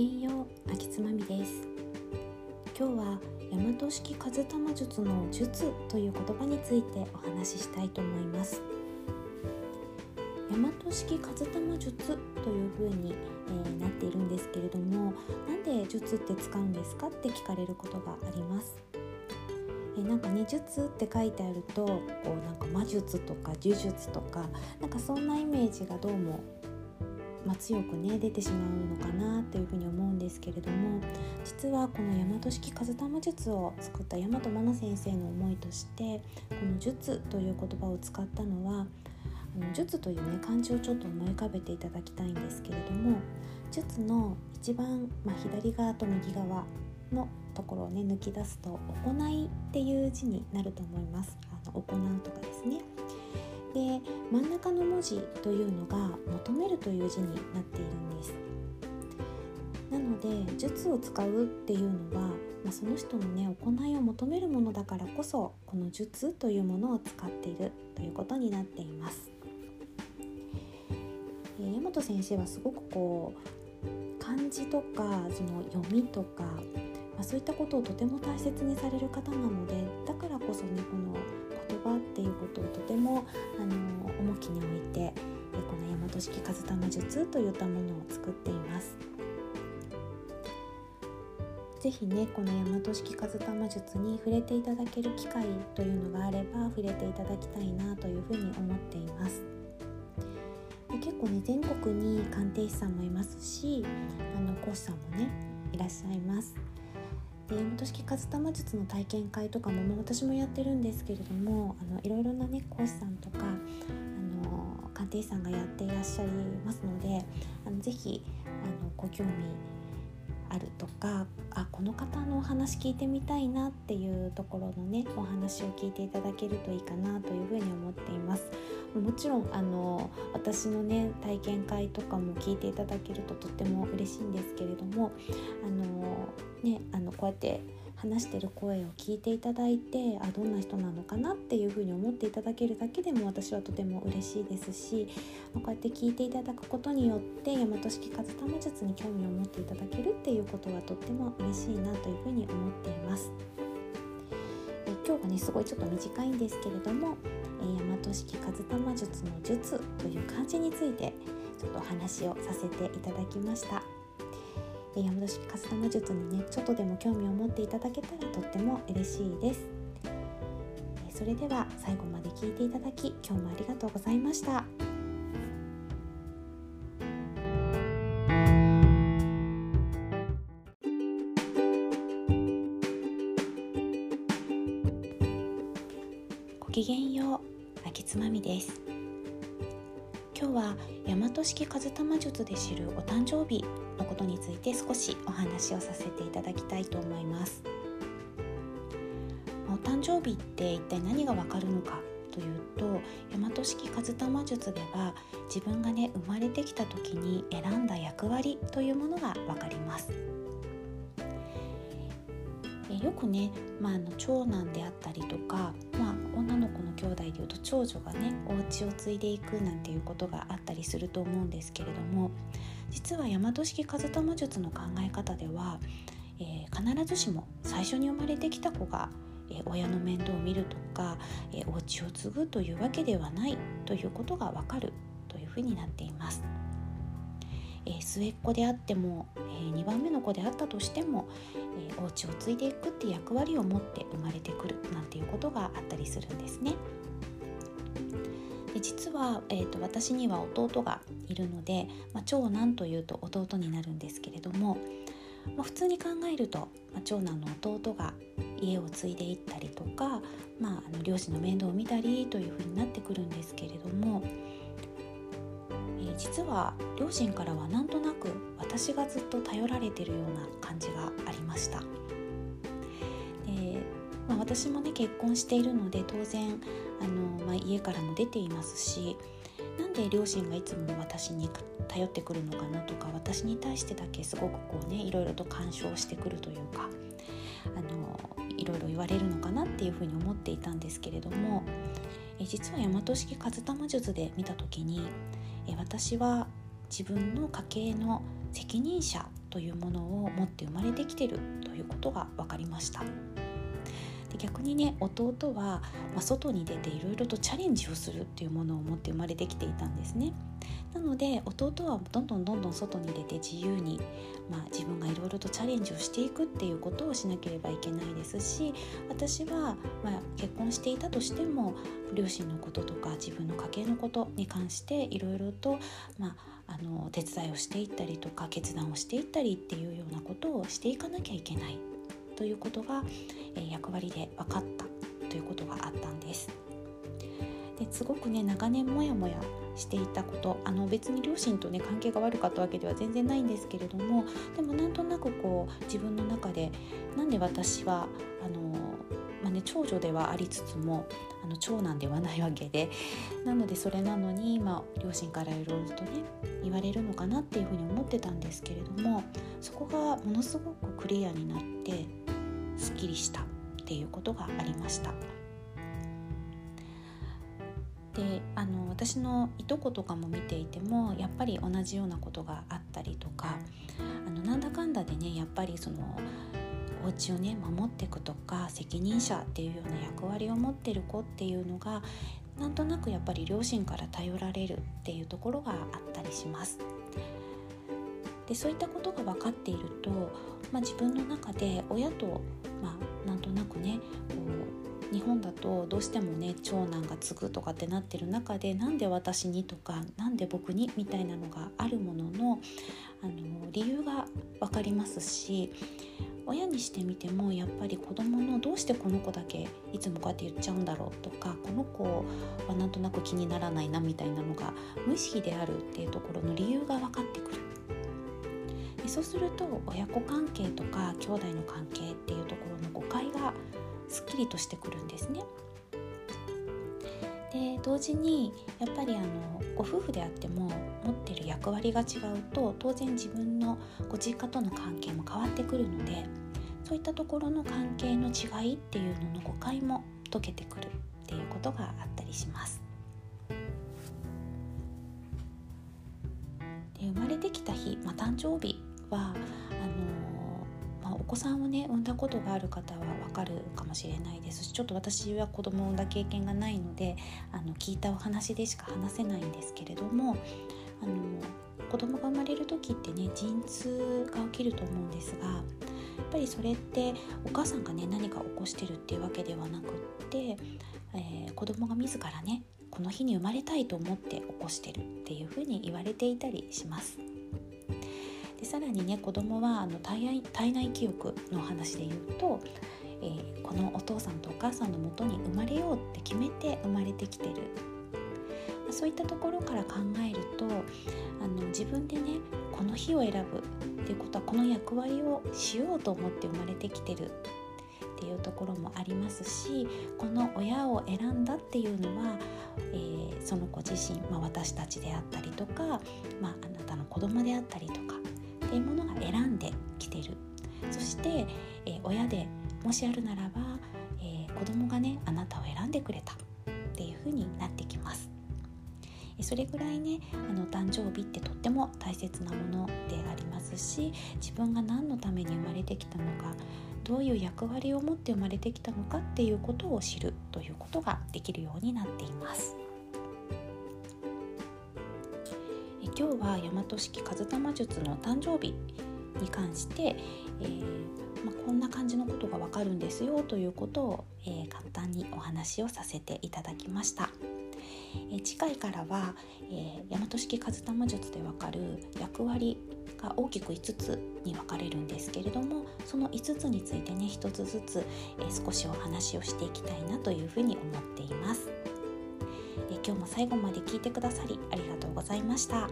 げんよう秋つまみです。今日は大和式風玉術の術という言葉についてお話ししたいと思います。大和式風玉術という風に、えー、なっているんですけれどもなんで術って使うんですかって聞かれることがあります。えなんかね術って書いてあるとこうなんか魔術とか呪術とかなんかそんなイメージがどうもまあ、強くね出てしまうのかなというふうに思うんですけれども実はこの大和式風玉術を作った大和真奈先生の思いとしてこの「術」という言葉を使ったのはあの術というね漢字をちょっと思い浮かべていただきたいんですけれども術の一番、まあ、左側と右側のところをね抜き出すと「行い」っていう字になると思います。あの行うとかですね。で真ん中の文字というのが「求める」という字になっているんです。で術を使うっていうのは、まあ、その人のね行いを求めるものだからこそこの術というものを使っているということになっています。えー、大和先生はすごくこう漢字とかその読みとか、まあ、そういったことをとても大切にされる方なのでだからこそねこの言葉っていうことをとてもあの重きに置いてこの大和式風玉術といったものを作っています。ぜひねこの大和式風玉術に触れていただける機会というのがあれば触れていただきたいなというふうに思っています。で結構ね全国に鑑定士さんもいますしあの講師さんもねいらっしゃいます。で大和式風玉術の体験会とかも、まあ、私もやってるんですけれどもあのいろいろなね講師さんとかあの鑑定士さんがやっていらっしゃいますのであのぜひあのご興味あるとかあこの方のお話聞いてみたいなっていうところのねお話を聞いていただけるといいかなというふうに思っています。もちろんあの私のね体験会とかも聞いていただけるととっても嬉しいんですけれどもあのねあのこうやって話してる声を聞いていただいてあどんな人なのかなっていうふうに思っていただけるだけでも私はとても嬉しいですしこうやって聞いていただくことによって大和式風玉術に興味を持っていただけるっていうことはとっても嬉しいなというふうに思っています。え今日はねすごいちょっと短いんですけれども、え大和式風玉術の術という漢字についてちょっとお話をさせていただきました。山田カスタム術にねちょっとでも興味を持っていただけたらとっても嬉しいです。それでは最後まで聞いていただき今日もありがとうございました。ごきげんよう秋つまみです。今日は大和式風玉術で知るお誕生日のことについて少しお話をさせていただきたいと思います。お誕生日って一体何がわかるのかというと大和式風玉術では自分がね生まれてきた時に選んだ役割というものがわかります。よくね、まあ、あの長男であったりとか、まあ、女の子の兄弟でいうと長女がねお家を継いでいくなんていうことがあったりすると思うんですけれども実は大和式風玉術の考え方では、えー、必ずしも最初に生まれてきた子がえ親の面倒を見るとか、えお家を継ぐというわけではないということがわかるというふうになっています。えー、末っ子であっても、えー、2番目の子であったとしても、えー、お家を継いでいくっていう役割を持って生まれてくるなんていうことがあったりするんですね。で実は、えーと、私には弟がいるので、まあ、長男というと弟になるんですけれども、まあ、普通に考えると、まあ、長男の弟が家を継いでいったりとか、まあ、あの両親の面倒を見たりというふうになってくるんですけれども実は両親からはなんとなく私がずっと頼られてるような感じがありました。でまあ、私もね結婚しているので当然あの、まあ、家からも出ていますしなんで両親がいつも私に頼ってくるのかなとか私に対してだけすごくこうねいろいろと干渉してくるというかあのいろいろ言われるのかなっていうふうに思っていたんですけれどもえ実は大和式風玉術で見た時に私は自分の家計の責任者というものを持って生まれてきてるということが分かりました。で逆にね弟は、まあ、外に出ていろいろとチャレンジをするっていうものを持って生まれてきていたんですね。なので弟はどんどんどんどん外に出て自由に、まあ、自分がいろいろとチャレンジをしていくっていうことをしなければいけないですし私は、まあ、結婚していたとしても両親のこととか自分の家計のことに関していろいろと、まあ、あの手伝いをしていったりとか決断をしていったりっていうようなことをしていかなきゃいけないということが、え、役割で分かったということがあったんです。ですごくね長年モヤモヤしていたことあの別に両親とね関係が悪かったわけでは全然ないんですけれどもでもなんとなくこう自分の中でなんで私はあの、まあね、長女ではありつつもあの長男ではないわけでなのでそれなのに、まあ、両親からいろいろとね言われるのかなっていうふうに思ってたんですけれどもそこがものすごくクリアになってすっきりしたっていうことがありました。であの私のいとことかも見ていてもやっぱり同じようなことがあったりとかあのなんだかんだでねやっぱりそのお家をね守っていくとか責任者っていうような役割を持ってる子っていうのがなんとなくやっぱり両親から頼られるっていうところがあったりします。でそういったことが分かっていると、まあ、自分の中で親と、まあ、なんとなくねこう日本だとどうしてもね長男が継ぐとかってなってる中でなんで私にとか何で僕にみたいなのがあるもののあの理由が分かりますし親にしてみてもやっぱり子供のどうしてこの子だけいつもこうやって言っちゃうんだろうとかこの子はなんとなく気にならないなみたいなのが無意識であるっていうところの理由が分かってくる。そうすると親子関係とか兄弟の関係っていうところの誤解がすっきりとしてくるんですね。で同時にやっぱりあのご夫婦であっても持ってる役割が違うと当然自分のご実家との関係も変わってくるのでそういったところの関係の違いっていうのの誤解も解けてくるっていうことがあったりします。で生まれてきた日、まあ、誕生日はあのまあ、お子さんをね産んだことがある方はわかるかもしれないですしちょっと私は子供を産んだ経験がないのであの聞いたお話でしか話せないんですけれどもあの子供が生まれる時ってね陣痛が起きると思うんですがやっぱりそれってお母さんがね何か起こしてるっていうわけではなくって、えー、子供が自らねこの日に生まれたいと思って起こしてるっていうふうに言われていたりします。でさらにね子供はあの体体内記憶の話で言うと、えー、このお父さんとお母さんのもとに生まれようって決めて生まれてきてる。まそういったところから考えるとあの自分でねこの日を選ぶっていうことはこの役割をしようと思って生まれてきてるっていうところもありますしこの親を選んだっていうのは、えー、その子自身、まあ、私たちであったりとか、まあ、あなたの子供であったりとかっていうものが選んできてる。そして、えー、親でもしあるならば、えー、子供がねあなたを選んでくれた。っていう風になってきます。それぐらいねあの誕生日ってとっても大切なものでありますし自分が何のために生まれてきたのかどういう役割を持って生まれてきたのかっていうことを知るということができるようになっています。今日は大和式和玉術の誕生日に関して、えー、まあ、こんな感じのことがわかるんですよということを、えー、簡単にお話をさせていただきました。えー、次回からは、え大和式和玉術でわかる役割が大きく5つに分かれるんですけれどもその5つについてね1つずつ、え少しお話をしていきたいなというふうに思っています。え今日も最後まで聞いてくださりありがとうございました。